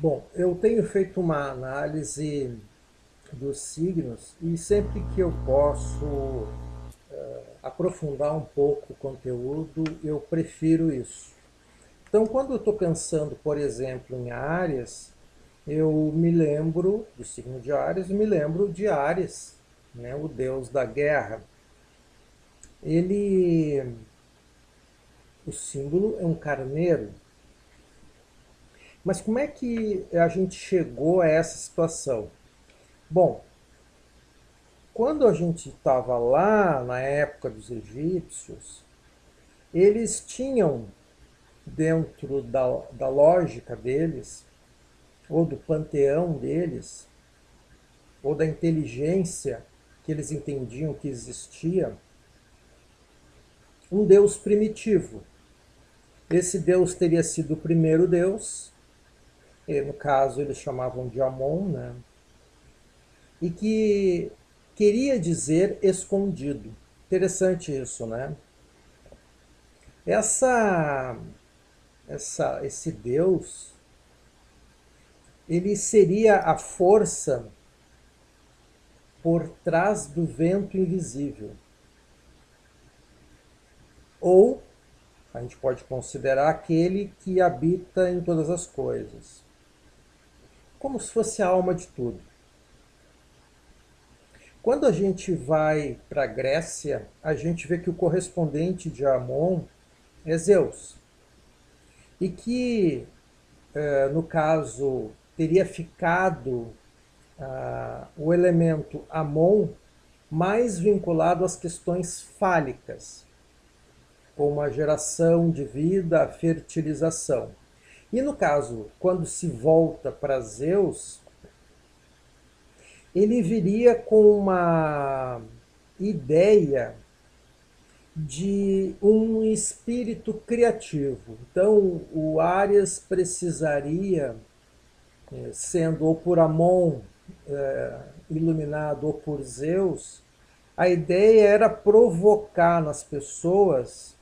Bom, eu tenho feito uma análise dos signos e sempre que eu posso uh, aprofundar um pouco o conteúdo, eu prefiro isso. Então, quando eu estou pensando, por exemplo, em Áries, eu me lembro do signo de Áries, me lembro de Ares, né, o deus da guerra. Ele, o símbolo é um carneiro, mas como é que a gente chegou a essa situação? Bom, quando a gente estava lá na época dos egípcios, eles tinham dentro da, da lógica deles, ou do panteão deles, ou da inteligência que eles entendiam que existia, um Deus primitivo. Esse Deus teria sido o primeiro Deus, e no caso eles chamavam de Amon, né? e que queria dizer escondido. Interessante isso, né? Essa, essa, esse Deus, ele seria a força por trás do vento invisível. Ou a gente pode considerar aquele que habita em todas as coisas como se fosse a alma de tudo. Quando a gente vai para a Grécia, a gente vê que o correspondente de Amon é Zeus. E que, eh, no caso, teria ficado ah, o elemento Amon mais vinculado às questões fálicas, como a geração de vida, a fertilização. E no caso, quando se volta para Zeus, ele viria com uma ideia de um espírito criativo. Então, o Arias precisaria, eh, sendo ou por Amon é, iluminado ou por Zeus, a ideia era provocar nas pessoas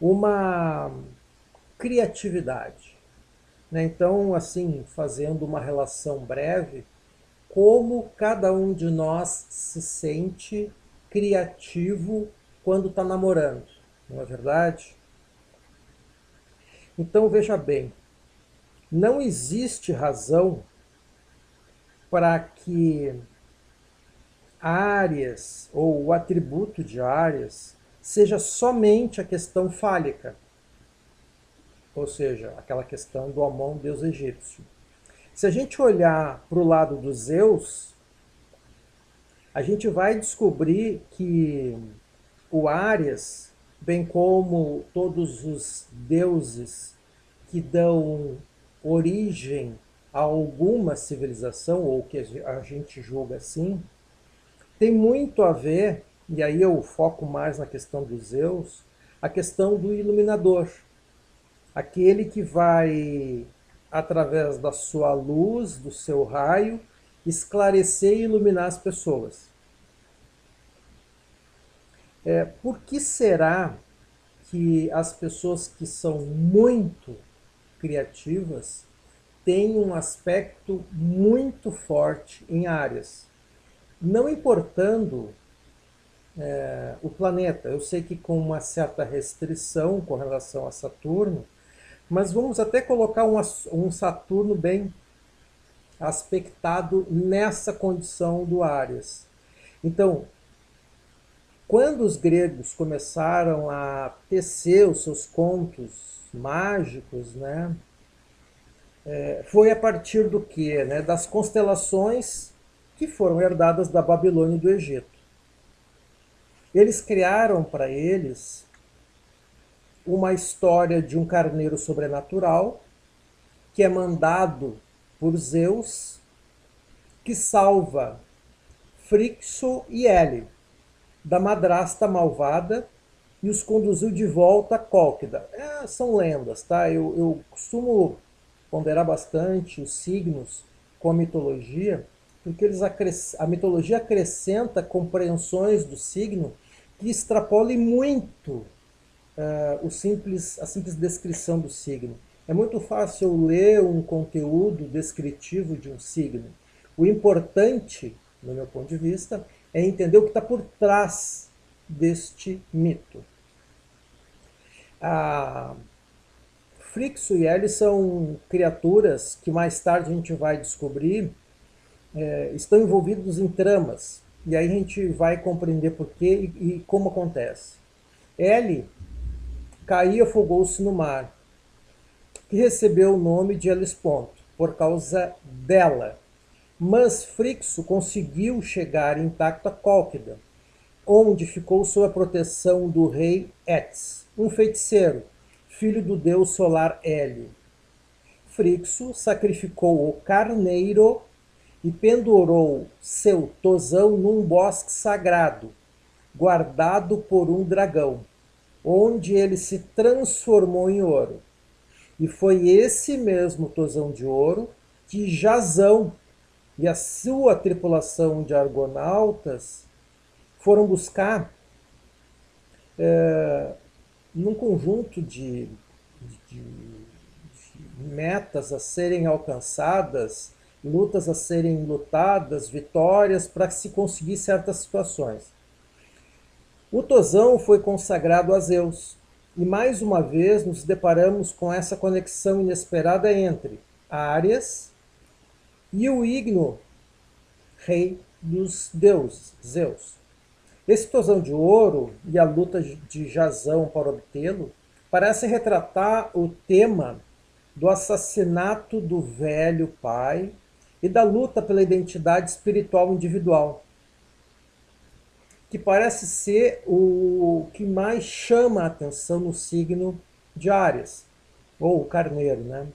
uma criatividade. Né? Então, assim, fazendo uma relação breve, como cada um de nós se sente criativo quando está namorando, não é verdade? Então veja bem, não existe razão para que áreas ou o atributo de áreas seja somente a questão fálica ou seja, aquela questão do Amon, deus egípcio. Se a gente olhar para o lado dos Zeus, a gente vai descobrir que o Ares, bem como todos os deuses que dão origem a alguma civilização, ou que a gente julga assim, tem muito a ver, e aí eu foco mais na questão dos Zeus, a questão do iluminador aquele que vai, através da sua luz, do seu raio, esclarecer e iluminar as pessoas. É, por que será que as pessoas que são muito criativas têm um aspecto muito forte em áreas? Não importando é, o planeta, eu sei que com uma certa restrição com relação a Saturno, mas vamos até colocar um, um Saturno bem aspectado nessa condição do Áries. Então, quando os gregos começaram a tecer os seus contos mágicos, né, é, foi a partir do que? Né, das constelações que foram herdadas da Babilônia e do Egito. Eles criaram para eles uma história de um carneiro sobrenatural que é mandado por Zeus, que salva Frixo e Hélio da madrasta malvada e os conduziu de volta a Cólquida. É, são lendas, tá? Eu, eu costumo ponderar bastante os signos com a mitologia, porque eles a mitologia acrescenta compreensões do signo que extrapolem muito uh, o simples, a simples descrição do signo. É muito fácil ler um conteúdo descritivo de um signo. O importante, no meu ponto de vista, é entender o que está por trás deste mito. A Frixo e Ellie são criaturas que mais tarde a gente vai descobrir é, estão envolvidos em tramas. E aí a gente vai compreender por quê e, e como acontece. Ellie e afogou-se no mar, que recebeu o nome de Hellespont, por causa dela. Mas Frixo conseguiu chegar intacto a Cólquida, onde ficou sob a proteção do rei Etz, um feiticeiro, filho do deus solar Hélio. Frixo sacrificou o carneiro e pendurou seu tosão num bosque sagrado, guardado por um dragão, onde ele se transformou em ouro. E foi esse mesmo tosão de ouro que Jazão e a sua tripulação de argonautas foram buscar é, num conjunto de, de, de metas a serem alcançadas lutas a serem lutadas, vitórias para se conseguir certas situações. O tosão foi consagrado a Zeus, e mais uma vez nos deparamos com essa conexão inesperada entre Áries e o Igno, rei dos deuses, Zeus. Esse tosão de ouro e a luta de Jazão para obtê-lo parece retratar o tema do assassinato do velho pai e da luta pela identidade espiritual individual, que parece ser o que mais chama a atenção no signo de Áries, ou Carneiro, né?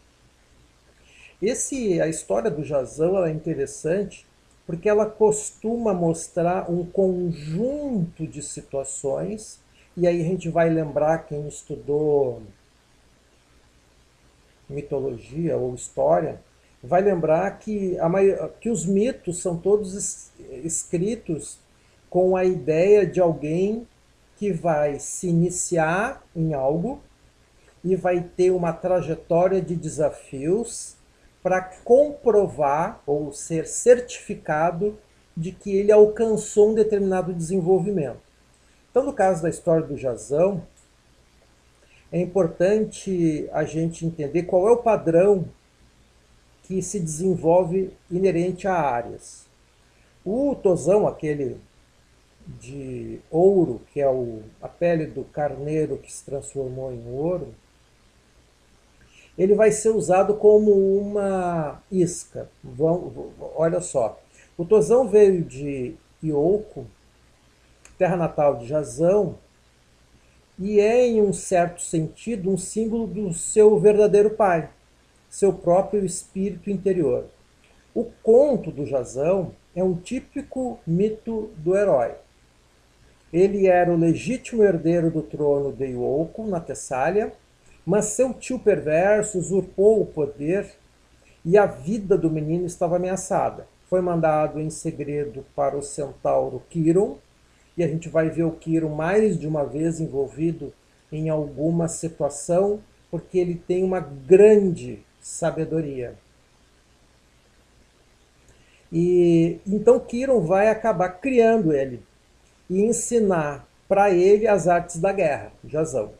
Esse, a história do Jazão é interessante porque ela costuma mostrar um conjunto de situações, e aí a gente vai lembrar quem estudou mitologia ou história, vai lembrar que, a, que os mitos são todos escritos com a ideia de alguém que vai se iniciar em algo e vai ter uma trajetória de desafios para comprovar ou ser certificado de que ele alcançou um determinado desenvolvimento. Então, no caso da história do Jazão, é importante a gente entender qual é o padrão que se desenvolve inerente a áreas. O tosão, aquele de ouro, que é o, a pele do carneiro que se transformou em ouro, ele vai ser usado como uma isca. Vão, olha só, o tosão veio de Iouco, terra natal de Jazão, e é, em um certo sentido, um símbolo do seu verdadeiro pai seu próprio espírito interior. O conto do Jazão é um típico mito do herói. Ele era o legítimo herdeiro do trono de Iolco, na Tessália, mas seu tio perverso usurpou o poder e a vida do menino estava ameaçada. Foi mandado em segredo para o centauro Quiron, e a gente vai ver o Quiron mais de uma vez envolvido em alguma situação, porque ele tem uma grande sabedoria. E então Kiron vai acabar criando ele e ensinar para ele as artes da guerra, Jazão.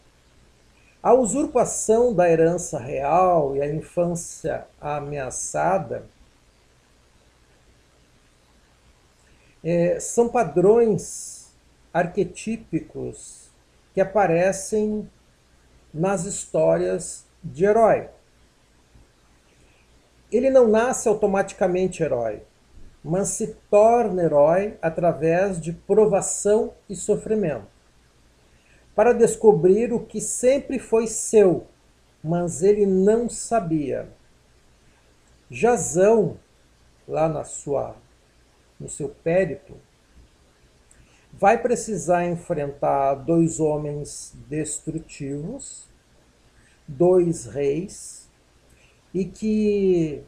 A usurpação da herança real e a infância ameaçada é, são padrões arquetípicos que aparecem nas histórias de herói ele não nasce automaticamente herói, mas se torna herói através de provação e sofrimento. Para descobrir o que sempre foi seu, mas ele não sabia. Jazão, lá na sua no seu périplo, vai precisar enfrentar dois homens destrutivos, dois reis e que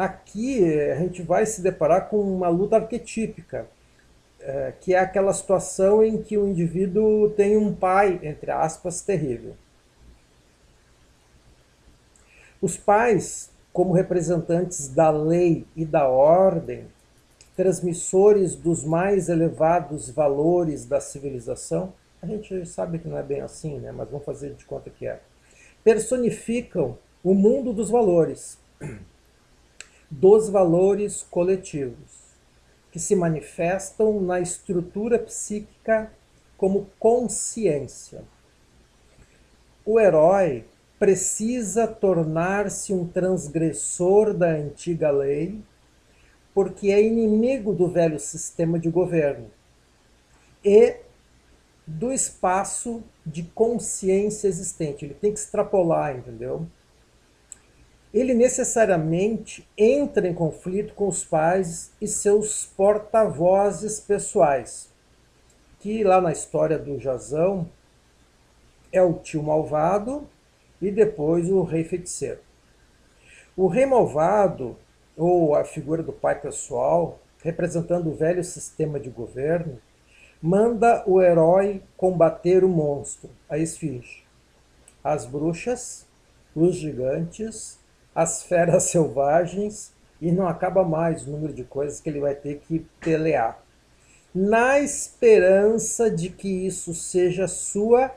aqui a gente vai se deparar com uma luta arquetípica, é, que é aquela situação em que o indivíduo tem um pai, entre aspas, terrível. Os pais, como representantes da lei e da ordem, transmissores dos mais elevados valores da civilização, a gente sabe que não é bem assim, né? mas vamos fazer de conta que é. Personificam o mundo dos valores, dos valores coletivos, que se manifestam na estrutura psíquica como consciência. O herói precisa tornar-se um transgressor da antiga lei, porque é inimigo do velho sistema de governo e do espaço de consciência existente. Ele tem que extrapolar, entendeu? Ele necessariamente entra em conflito com os pais e seus porta-vozes pessoais, que lá na história do Jazão é o tio malvado e depois o rei feiticeiro. O rei malvado, ou a figura do pai pessoal, representando o velho sistema de governo, manda o herói combater o monstro, a esfinge. As bruxas, os gigantes, as feras selvagens e não acaba mais o número de coisas que ele vai ter que pelear na esperança de que isso seja sua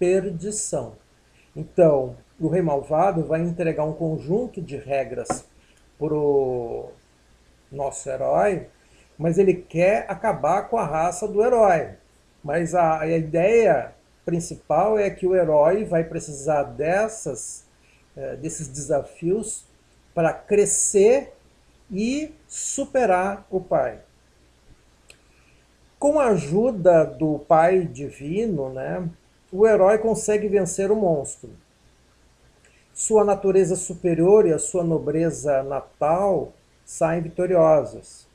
perdição. Então, o rei malvado vai entregar um conjunto de regras para o nosso herói, mas ele quer acabar com a raça do herói. Mas a, a ideia principal é que o herói vai precisar dessas, desses desafios para crescer e superar o pai com a ajuda do Pai Divino, né, o herói consegue vencer o monstro. Sua natureza superior e a sua nobreza natal saem vitoriosas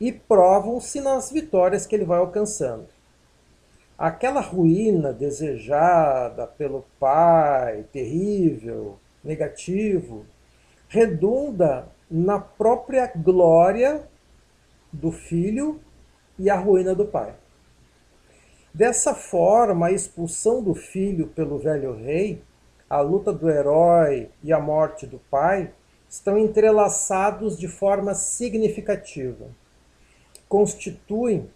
e provam-se nas vitórias que ele vai alcançando. Aquela ruína desejada pelo pai, terrível, negativo, redunda na própria glória do filho e a ruína do pai. Dessa forma, a expulsão do filho pelo velho rei, a luta do herói e a morte do pai estão entrelaçados de forma significativa. Constituem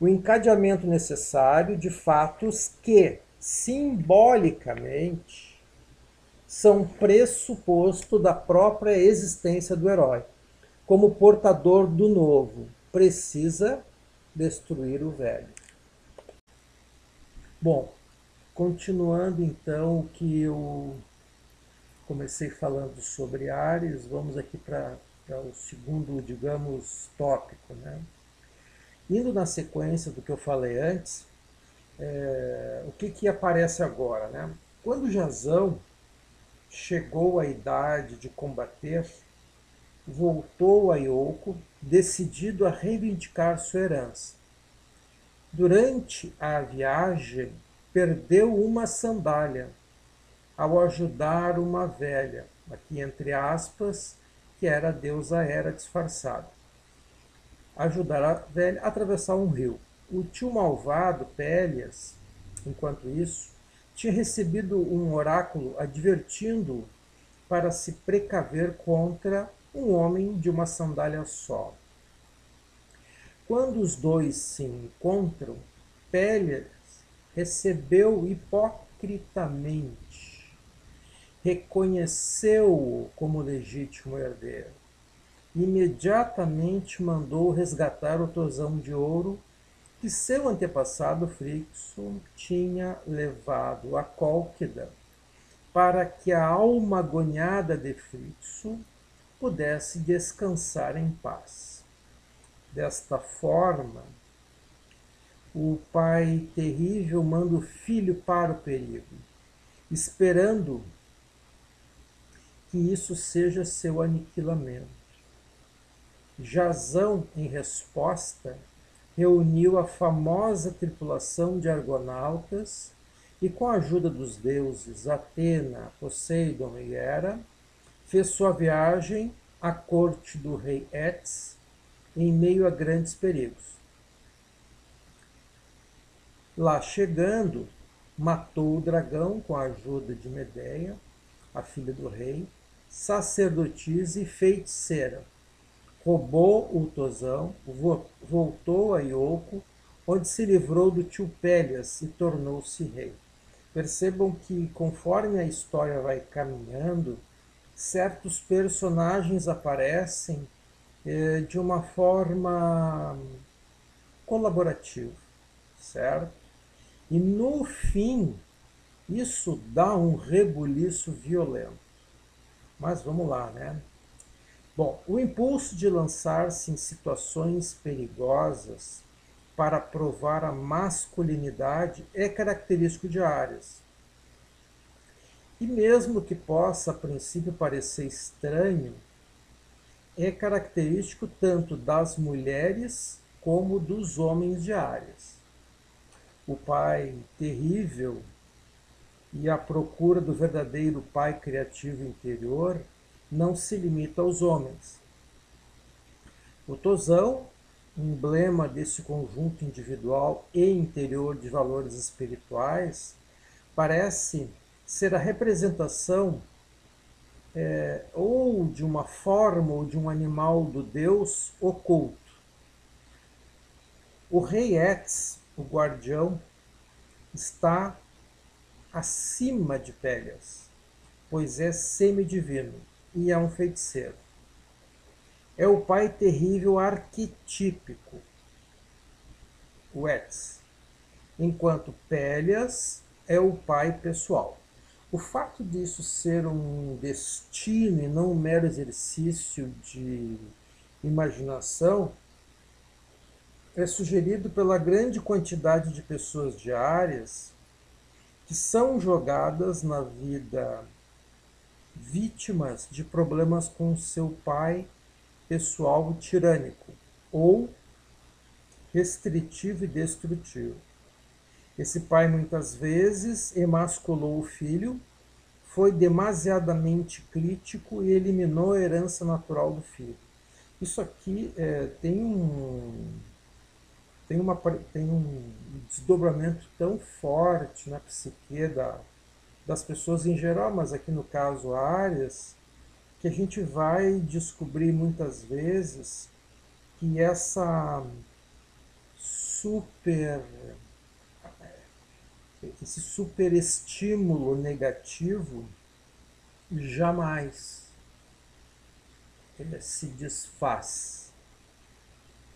o encadeamento necessário de fatos que, simbolicamente, são pressuposto da própria existência do herói, como portador do novo. Precisa destruir o velho. Bom, continuando então o que eu comecei falando sobre Ares, vamos aqui para o segundo, digamos, tópico. Né? Indo na sequência do que eu falei antes, é, o que, que aparece agora? Né? Quando Jazão chegou à idade de combater, voltou a Ioko, decidido a reivindicar sua herança. Durante a viagem, perdeu uma sandália ao ajudar uma velha, aqui entre aspas, que era a deusa Hera disfarçada. Ajudar a velha a atravessar um rio. O tio malvado, Pélias, enquanto isso, tinha recebido um oráculo advertindo-o para se precaver contra um homem de uma sandália só. Quando os dois se encontram, Pélias recebeu hipocritamente, reconheceu-o como legítimo herdeiro. Imediatamente mandou resgatar o tosão de ouro que seu antepassado Frixo tinha levado a Cólquida, para que a alma agonhada de Frixo pudesse descansar em paz. Desta forma, o pai terrível manda o filho para o perigo, esperando que isso seja seu aniquilamento. Jazão, em resposta, reuniu a famosa tripulação de argonautas e, com a ajuda dos deuses Atena, Poseidon e Hera, fez sua viagem à corte do rei Etes em meio a grandes perigos. Lá chegando, matou o dragão com a ajuda de Medeia, a filha do rei, sacerdotisa e feiticeira. Roubou o Tosão, voltou a Ioco, onde se livrou do tio Pélias e tornou-se rei. Percebam que, conforme a história vai caminhando, certos personagens aparecem eh, de uma forma colaborativa, certo? E no fim, isso dá um rebuliço violento. Mas vamos lá, né? Bom, o impulso de lançar-se em situações perigosas para provar a masculinidade é característico de Ares. E mesmo que possa a princípio parecer estranho, é característico tanto das mulheres como dos homens de Ares. O pai terrível e a procura do verdadeiro pai criativo interior não se limita aos homens. O tosão, emblema desse conjunto individual e interior de valores espirituais, parece ser a representação é, ou de uma forma ou de um animal do Deus oculto. O rei Ex, o guardião, está acima de Pélias, pois é semidivino e é um feiticeiro. É o pai terrível arquetípico, o Ex, enquanto Pélias é o pai pessoal. O fato disso ser um destino e não um mero exercício de imaginação é sugerido pela grande quantidade de pessoas diárias que são jogadas na vida vítimas de problemas com seu pai pessoal tirânico ou restritivo e destrutivo. Esse pai muitas vezes emasculou o filho, foi demasiadamente crítico e eliminou a herança natural do filho. Isso aqui é, tem um tem, uma, tem um desdobramento tão forte na psique da, das pessoas em geral, mas aqui no caso áreas, que a gente vai descobrir muitas vezes que essa super esse super estímulo negativo jamais ele se desfaz.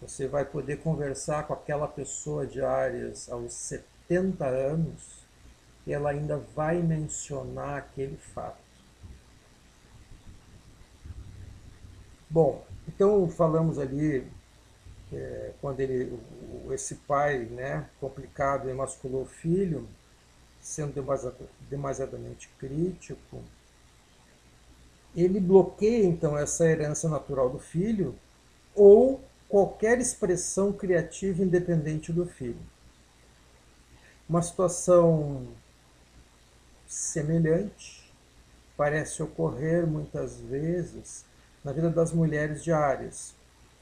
Você vai poder conversar com aquela pessoa de áreas aos 70 anos ela ainda vai mencionar aquele fato. Bom, então falamos ali é, quando ele, esse pai, né, complicado, emasculou o filho, sendo demasiadamente crítico, ele bloqueia então essa herança natural do filho ou qualquer expressão criativa independente do filho. Uma situação semelhante parece ocorrer muitas vezes na vida das mulheres de Áries,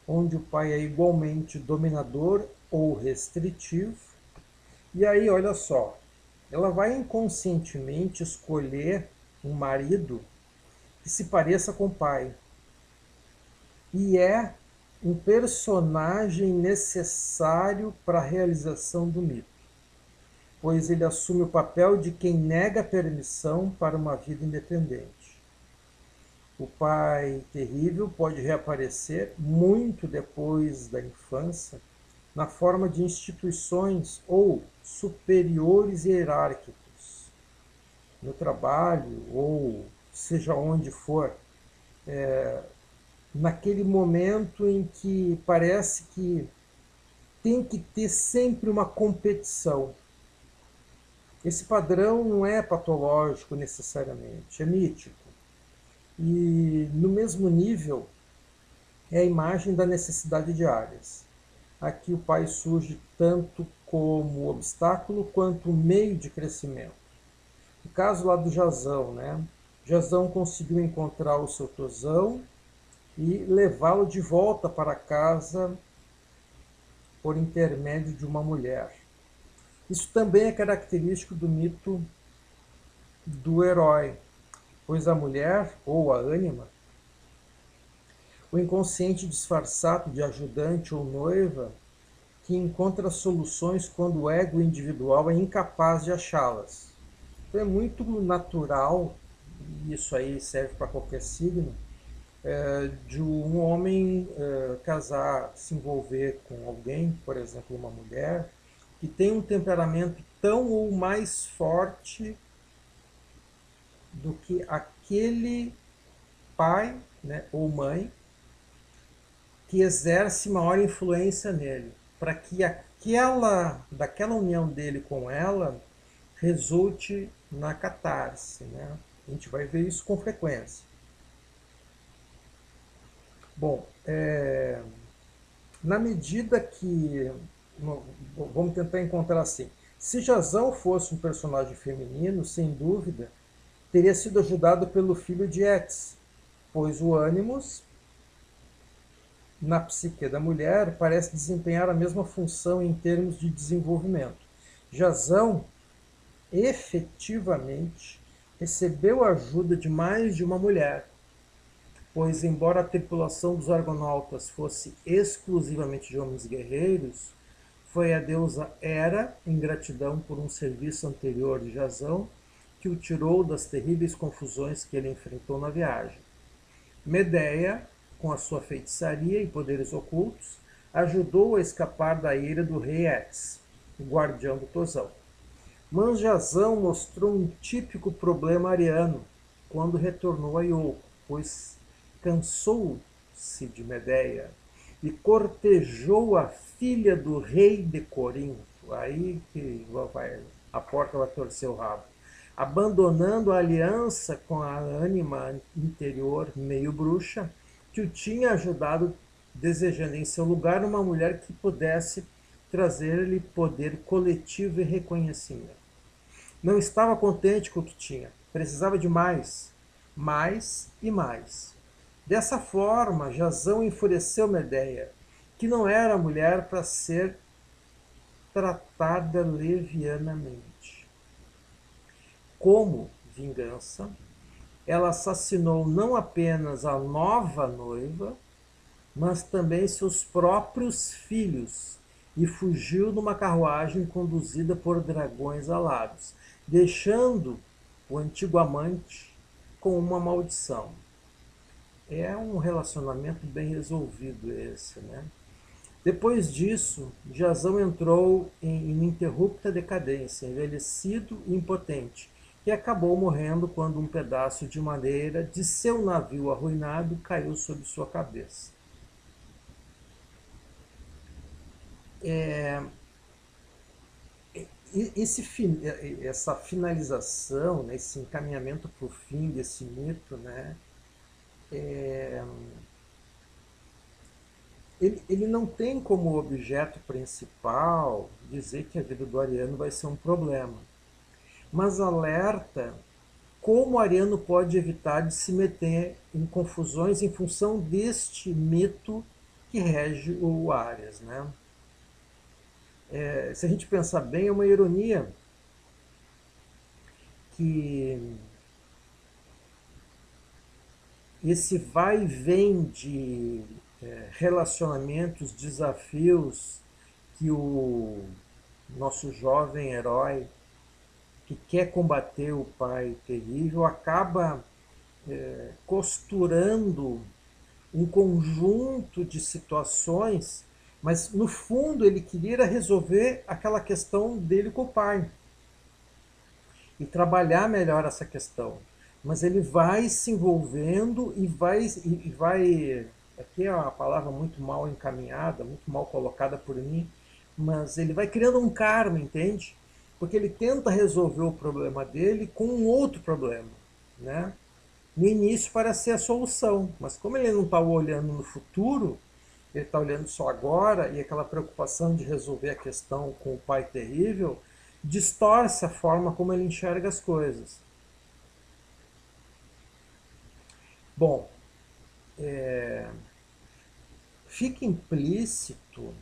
onde o pai é igualmente dominador ou restritivo. E aí, olha só, ela vai inconscientemente escolher um marido que se pareça com o pai. E é um personagem necessário para a realização do mito, pois ele assume o papel de quem nega permissão para uma vida independente. O pai terrível pode reaparecer muito depois da infância na forma de instituições ou superiores hierárquicos, no trabalho ou seja onde for. É, naquele momento em que parece que tem que ter sempre uma competição. Esse padrão não é patológico necessariamente, é mítico. E no mesmo nível é a imagem da necessidade de áreas. Aqui o pai surge tanto como obstáculo quanto meio de crescimento. No caso lá do Jazão, né? Jazão conseguiu encontrar o seu tosão e levá-lo de volta para casa por intermédio de uma mulher. Isso também é característico do mito do herói, pois a mulher, ou a ânima, o inconsciente disfarçado de ajudante ou noiva, que encontra soluções quando o ego individual é incapaz de achá-las. Então é muito natural, e isso aí serve para qualquer signo, é, de um homem é, casar, se envolver com alguém, por exemplo, uma mulher, que tem um temperamento tão ou mais forte do que aquele pai né, ou mãe que exerce maior influência nele, para que aquela daquela união dele com ela resulte na catarse, né? A gente vai ver isso com frequência. Bom, é, na medida que vamos tentar encontrar assim, se Jazão fosse um personagem feminino, sem dúvida, teria sido ajudado pelo filho de Ex, pois o Animus, na psique da mulher, parece desempenhar a mesma função em termos de desenvolvimento. Jazão, efetivamente, recebeu a ajuda de mais de uma mulher, pois, embora a tripulação dos argonautas fosse exclusivamente de homens guerreiros, foi a deusa Hera, em gratidão por um serviço anterior de Jazão, que o tirou das terríveis confusões que ele enfrentou na viagem. Medeia, com a sua feitiçaria e poderes ocultos, ajudou a escapar da ira do rei Ex, o guardião do Tosão. Manjazão mostrou um típico problema ariano quando retornou a Iolco, pois cansou-se de Medeia e cortejou a filha do rei de Corinto. Aí que vai, a porta vai torcer o rabo abandonando a aliança com a ânima interior meio bruxa, que o tinha ajudado, desejando em seu lugar uma mulher que pudesse trazer-lhe poder coletivo e reconhecimento. Não estava contente com o que tinha, precisava de mais, mais e mais. Dessa forma, Jazão enfureceu Medeia, que não era mulher para ser tratada levianamente como vingança, ela assassinou não apenas a nova noiva, mas também seus próprios filhos e fugiu numa carruagem conduzida por dragões alados, deixando o antigo amante com uma maldição. É um relacionamento bem resolvido esse, né? Depois disso, Jazão entrou em ininterrupta decadência, envelhecido e impotente, e acabou morrendo quando um pedaço de madeira de seu navio arruinado caiu sobre sua cabeça. É, esse, essa finalização, né, esse encaminhamento para o fim desse mito, né, é, ele, ele não tem como objeto principal dizer que a vida do Ariano vai ser um problema mas alerta como Ariano pode evitar de se meter em confusões em função deste mito que rege o Arias. Né? É, se a gente pensar bem, é uma ironia que esse vai e vem de é, relacionamentos, desafios que o nosso jovem herói que quer combater o pai terrível acaba é, costurando um conjunto de situações, mas no fundo ele queria resolver aquela questão dele com o pai e trabalhar melhor essa questão. Mas ele vai se envolvendo e vai, e vai aqui é uma palavra muito mal encaminhada, muito mal colocada por mim, mas ele vai criando um karma, entende? porque ele tenta resolver o problema dele com um outro problema. Né? No início parece ser a solução, mas como ele não está olhando no futuro, ele está olhando só agora, e aquela preocupação de resolver a questão com o pai terrível distorce a forma como ele enxerga as coisas. Bom, é, fica implícito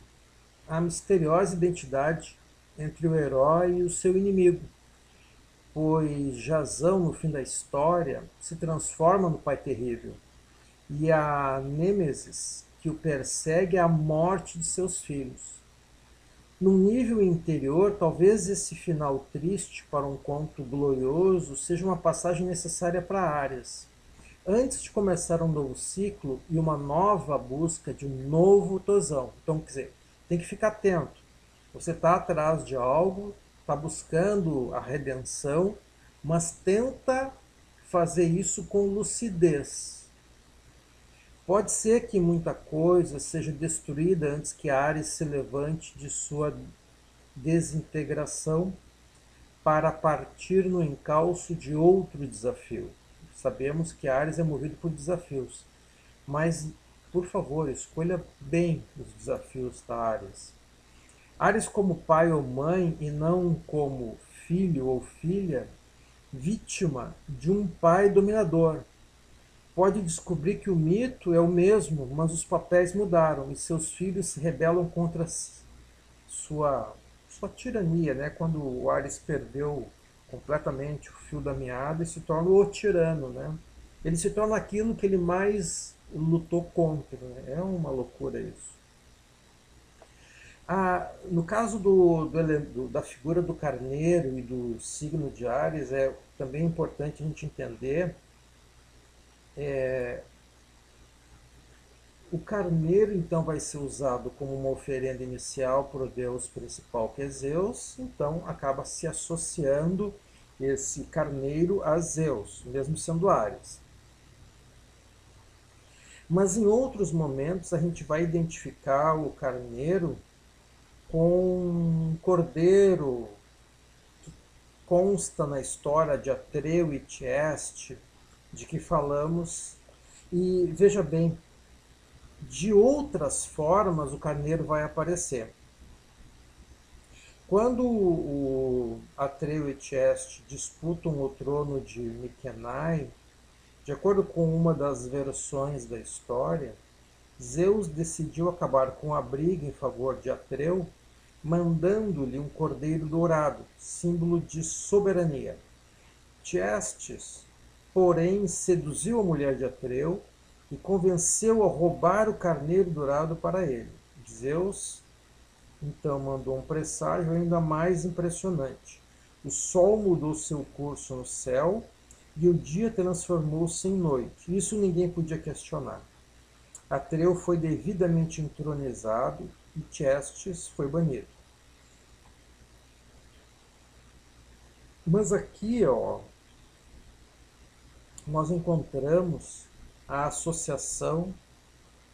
a misteriosa identidade entre o herói e o seu inimigo, pois Jazão, no fim da história, se transforma no Pai Terrível. E a Nêmesis que o persegue é a morte de seus filhos. No nível interior, talvez esse final triste para um conto glorioso seja uma passagem necessária para Arias. Antes de começar um novo ciclo e uma nova busca de um novo tosão. Então, quer dizer, tem que ficar atento. Você está atrás de algo, está buscando a redenção, mas tenta fazer isso com lucidez. Pode ser que muita coisa seja destruída antes que Ares se levante de sua desintegração para partir no encalço de outro desafio. Sabemos que Ares é movido por desafios, mas, por favor, escolha bem os desafios da Ares. Ares como pai ou mãe e não como filho ou filha, vítima de um pai dominador. Pode descobrir que o mito é o mesmo, mas os papéis mudaram e seus filhos se rebelam contra sua, sua tirania, né? quando o Ares perdeu completamente o fio da meada e se torna o tirano. Né? Ele se torna aquilo que ele mais lutou contra. Né? É uma loucura isso. Ah, no caso do, do, da figura do carneiro e do signo de Ares, é também importante a gente entender é, o carneiro então vai ser usado como uma oferenda inicial para o deus principal que é Zeus, então acaba se associando esse carneiro a Zeus, mesmo sendo Ares. Mas em outros momentos a gente vai identificar o carneiro com um cordeiro que consta na história de Atreu e Tieste, de que falamos. E veja bem, de outras formas o carneiro vai aparecer. Quando o Atreu e Tieste disputam o trono de Mikenai, de acordo com uma das versões da história, Zeus decidiu acabar com a briga em favor de Atreu mandando-lhe um cordeiro dourado, símbolo de soberania. Tiestes, porém, seduziu a mulher de Atreu e convenceu a roubar o carneiro dourado para ele. Zeus então mandou um presságio ainda mais impressionante. O sol mudou seu curso no céu e o dia transformou-se em noite. Isso ninguém podia questionar. Atreu foi devidamente entronizado e Tiestes foi banido. Mas aqui, ó, nós encontramos a associação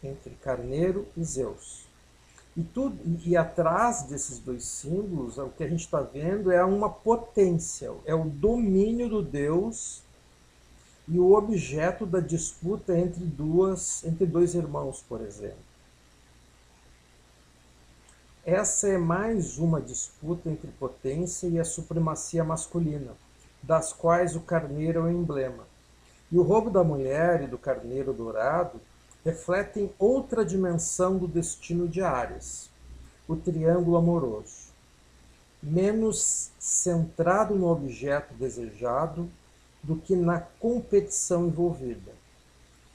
entre Carneiro e Zeus. E, tudo, e atrás desses dois símbolos, o que a gente está vendo é uma potência, é o domínio do Deus e o objeto da disputa entre duas, entre dois irmãos, por exemplo. Essa é mais uma disputa entre potência e a supremacia masculina, das quais o carneiro é o emblema. E o roubo da mulher e do carneiro dourado refletem outra dimensão do destino de Ares, o triângulo amoroso, menos centrado no objeto desejado do que na competição envolvida.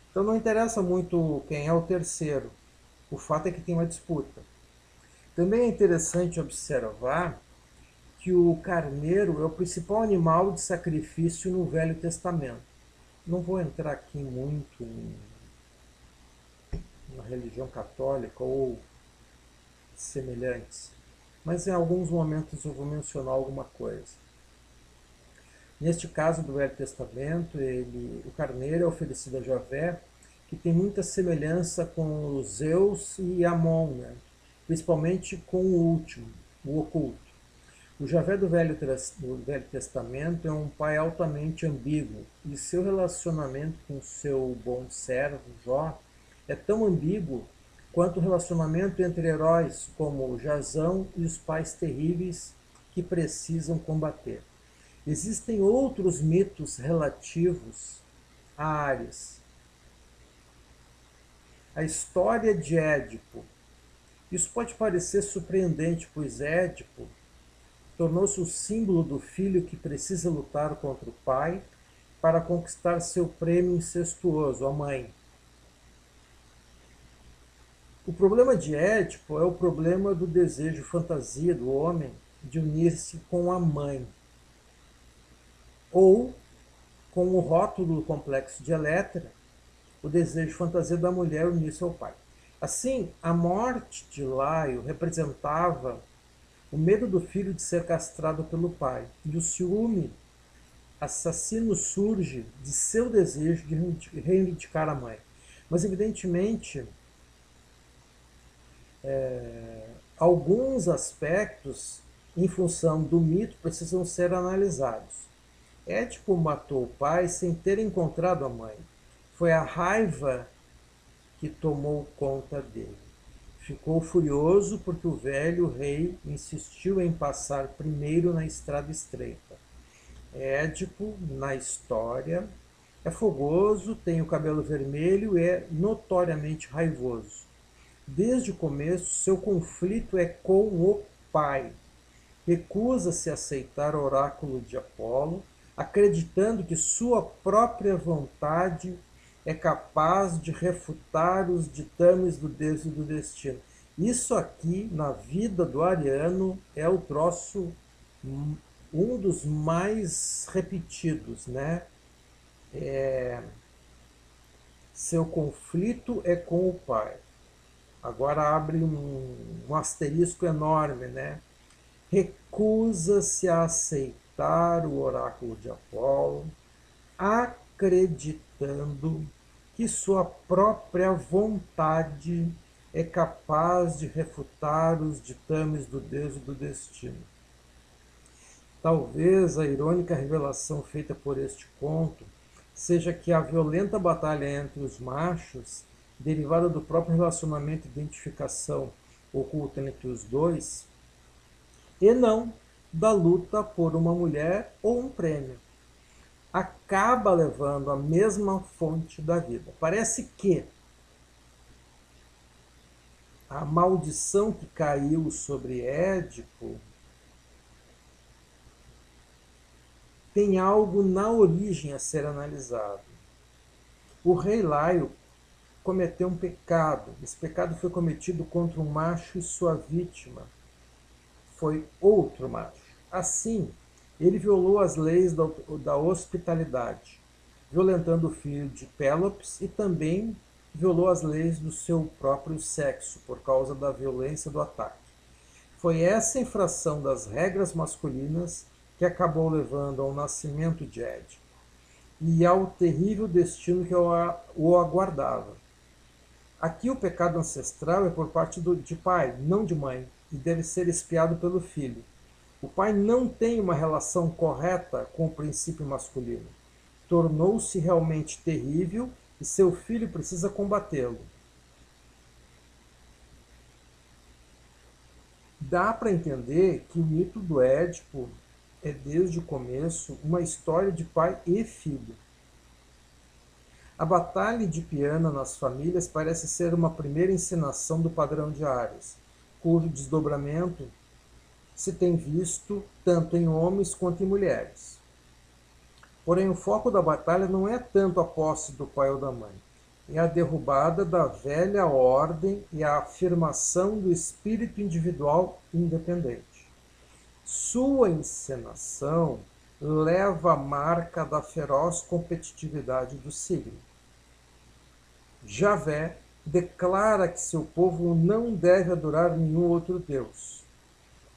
Então não interessa muito quem é o terceiro, o fato é que tem uma disputa. Também é interessante observar que o carneiro é o principal animal de sacrifício no Velho Testamento. Não vou entrar aqui muito na religião católica ou semelhantes, mas em alguns momentos eu vou mencionar alguma coisa. Neste caso do Velho Testamento, ele, o carneiro é oferecido a Javé, que tem muita semelhança com Zeus e Amon, né? principalmente com o último, o oculto. O Javé do Velho, do Velho Testamento é um pai altamente ambíguo e seu relacionamento com seu bom servo, Jó, é tão ambíguo quanto o relacionamento entre heróis como Jazão e os pais terríveis que precisam combater. Existem outros mitos relativos a Ares. A história de Édipo isso pode parecer surpreendente, pois Édipo tornou-se o símbolo do filho que precisa lutar contra o pai para conquistar seu prêmio incestuoso, a mãe. O problema de Édipo é o problema do desejo fantasia do homem de unir-se com a mãe, ou com o rótulo do complexo de Elétra, o desejo fantasia da mulher unir-se ao pai. Assim, a morte de Laio representava o medo do filho de ser castrado pelo pai, e o ciúme assassino surge de seu desejo de reivindicar a mãe. Mas, evidentemente, é, alguns aspectos, em função do mito, precisam ser analisados. Édipo matou o pai sem ter encontrado a mãe. Foi a raiva que tomou conta dele. Ficou furioso porque o velho rei insistiu em passar primeiro na estrada estreita. Édipo, na história, é fogoso, tem o cabelo vermelho e é notoriamente raivoso. Desde o começo, seu conflito é com o pai. Recusa-se a aceitar o oráculo de Apolo, acreditando que sua própria vontade é capaz de refutar os ditames do Deus e do destino. Isso aqui, na vida do Ariano, é o troço, um dos mais repetidos, né? É, seu conflito é com o pai. Agora abre um, um asterisco enorme, né? Recusa-se a aceitar o oráculo de Apolo, acreditando acreditando que sua própria vontade é capaz de refutar os ditames do Deus e do destino. Talvez a irônica revelação feita por este conto seja que a violenta batalha entre os machos, derivada do próprio relacionamento e identificação oculta entre os dois, e não da luta por uma mulher ou um prêmio acaba levando a mesma fonte da vida. Parece que a maldição que caiu sobre Édipo tem algo na origem a ser analisado. O rei Laio cometeu um pecado. Esse pecado foi cometido contra um macho e sua vítima foi outro macho. Assim, ele violou as leis da, da hospitalidade, violentando o filho de Pélops e também violou as leis do seu próprio sexo por causa da violência do ataque. Foi essa infração das regras masculinas que acabou levando ao nascimento de Ed e ao terrível destino que o aguardava. Aqui o pecado ancestral é por parte do, de pai, não de mãe, e deve ser espiado pelo filho. O pai não tem uma relação correta com o princípio masculino. Tornou-se realmente terrível e seu filho precisa combatê-lo. Dá para entender que o mito do Édipo é desde o começo uma história de pai e filho. A batalha de Piana nas famílias parece ser uma primeira encenação do padrão de Ares, cujo desdobramento se tem visto tanto em homens quanto em mulheres. Porém, o foco da batalha não é tanto a posse do pai ou da mãe, é a derrubada da velha ordem e a afirmação do espírito individual independente. Sua encenação leva a marca da feroz competitividade do signo. Javé declara que seu povo não deve adorar nenhum outro Deus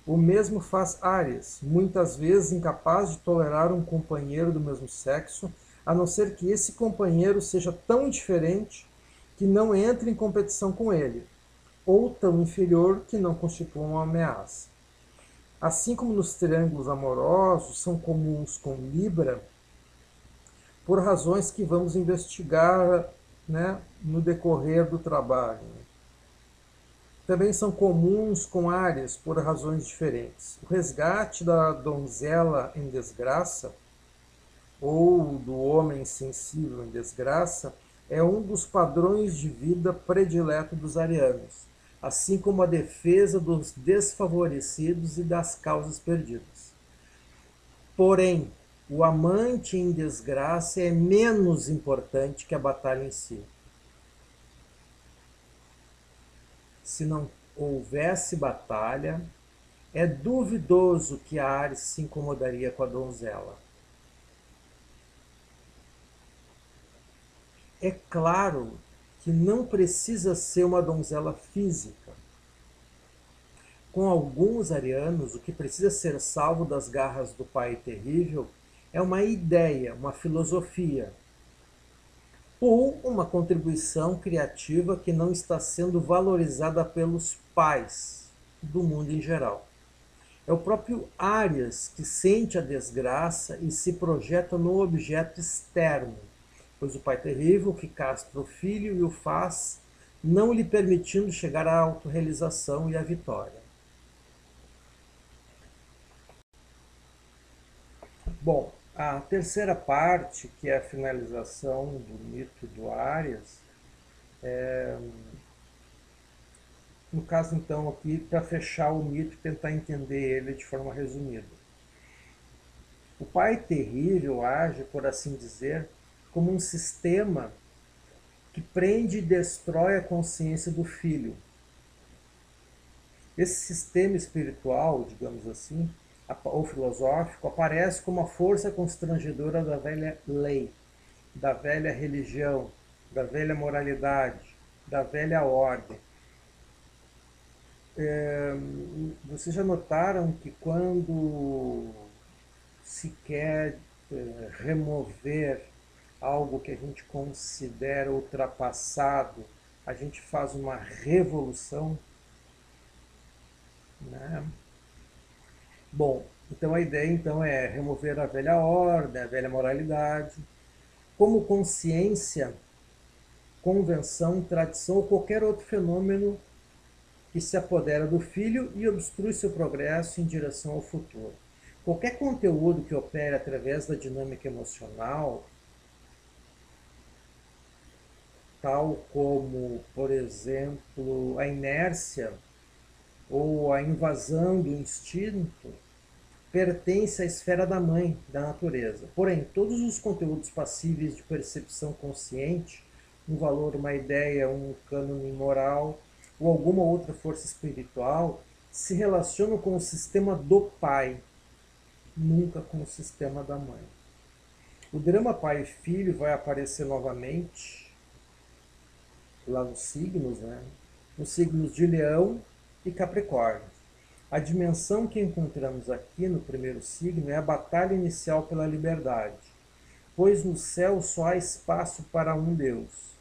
o mesmo faz Ares, muitas vezes incapaz de tolerar um companheiro do mesmo sexo, a não ser que esse companheiro seja tão diferente que não entre em competição com ele, ou tão inferior que não constitua uma ameaça. Assim como nos triângulos amorosos são comuns com Libra, por razões que vamos investigar né, no decorrer do trabalho também são comuns com áreas por razões diferentes. O resgate da donzela em desgraça ou do homem sensível em desgraça é um dos padrões de vida predileto dos arianos. assim como a defesa dos desfavorecidos e das causas perdidas. Porém, o amante em desgraça é menos importante que a batalha em si. Se não houvesse batalha, é duvidoso que Ares se incomodaria com a donzela. É claro que não precisa ser uma donzela física. Com alguns arianos, o que precisa ser salvo das garras do pai terrível é uma ideia, uma filosofia, ou uma contribuição criativa que não está sendo valorizada pelos pais do mundo em geral. É o próprio Arias que sente a desgraça e se projeta no objeto externo, pois o pai terrível que castra o filho e o faz, não lhe permitindo chegar à autorrealização e à vitória. Bom, a terceira parte, que é a finalização do mito do Arias, é, no caso então aqui, para fechar o mito e tentar entender ele de forma resumida. O pai terrível age, por assim dizer, como um sistema que prende e destrói a consciência do filho. Esse sistema espiritual, digamos assim, ou filosófico, aparece como a força constrangedora da velha lei, da velha religião, da velha moralidade, da velha ordem. É, vocês já notaram que quando se quer é, remover algo que a gente considera ultrapassado, a gente faz uma revolução. Né? Bom, então a ideia então é remover a velha ordem, a velha moralidade, como consciência, convenção, tradição ou qualquer outro fenômeno que se apodera do filho e obstrui seu progresso em direção ao futuro. Qualquer conteúdo que opere através da dinâmica emocional tal como, por exemplo, a inércia ou a invasão do instinto, pertence à esfera da mãe, da natureza. Porém, todos os conteúdos passíveis de percepção consciente, um valor, uma ideia, um cânone moral ou alguma outra força espiritual, se relacionam com o sistema do pai, nunca com o sistema da mãe. O drama pai e filho vai aparecer novamente lá nos signos, né? nos signos de Leão e Capricórnio. A dimensão que encontramos aqui no primeiro signo é a batalha inicial pela liberdade, pois no céu só há espaço para um Deus.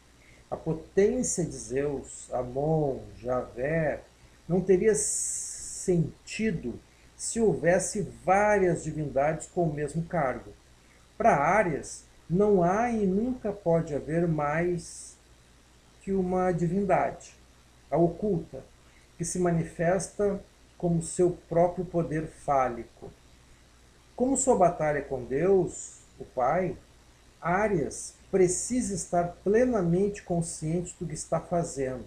A potência de Zeus, Amon, Javé, não teria sentido se houvesse várias divindades com o mesmo cargo. Para Áries, não há e nunca pode haver mais que uma divindade, a oculta, que se manifesta como seu próprio poder fálico. Como sua batalha com Deus, o Pai, Arias precisa estar plenamente consciente do que está fazendo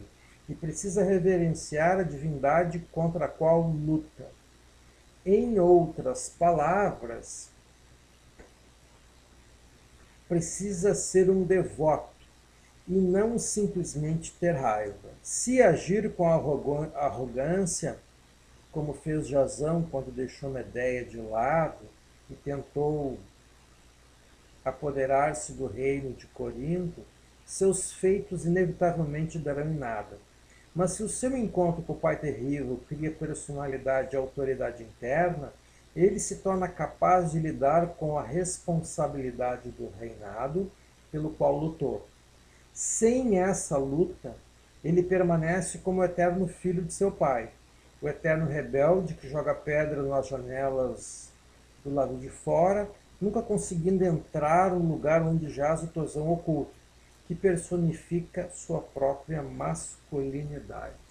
e precisa reverenciar a divindade contra a qual luta. Em outras palavras, precisa ser um devoto e não simplesmente ter raiva. Se agir com arrogância, como fez Jazão quando deixou Medeia de lado e tentou apoderar-se do reino de Corinto, seus feitos inevitavelmente darão em nada. Mas se o seu encontro com o Pai Terrível cria personalidade e autoridade interna, ele se torna capaz de lidar com a responsabilidade do reinado pelo qual lutou. Sem essa luta, ele permanece como o eterno filho de seu pai, o eterno rebelde que joga pedra nas janelas do lado de fora, nunca conseguindo entrar no lugar onde jaz o tosão oculto, que personifica sua própria masculinidade.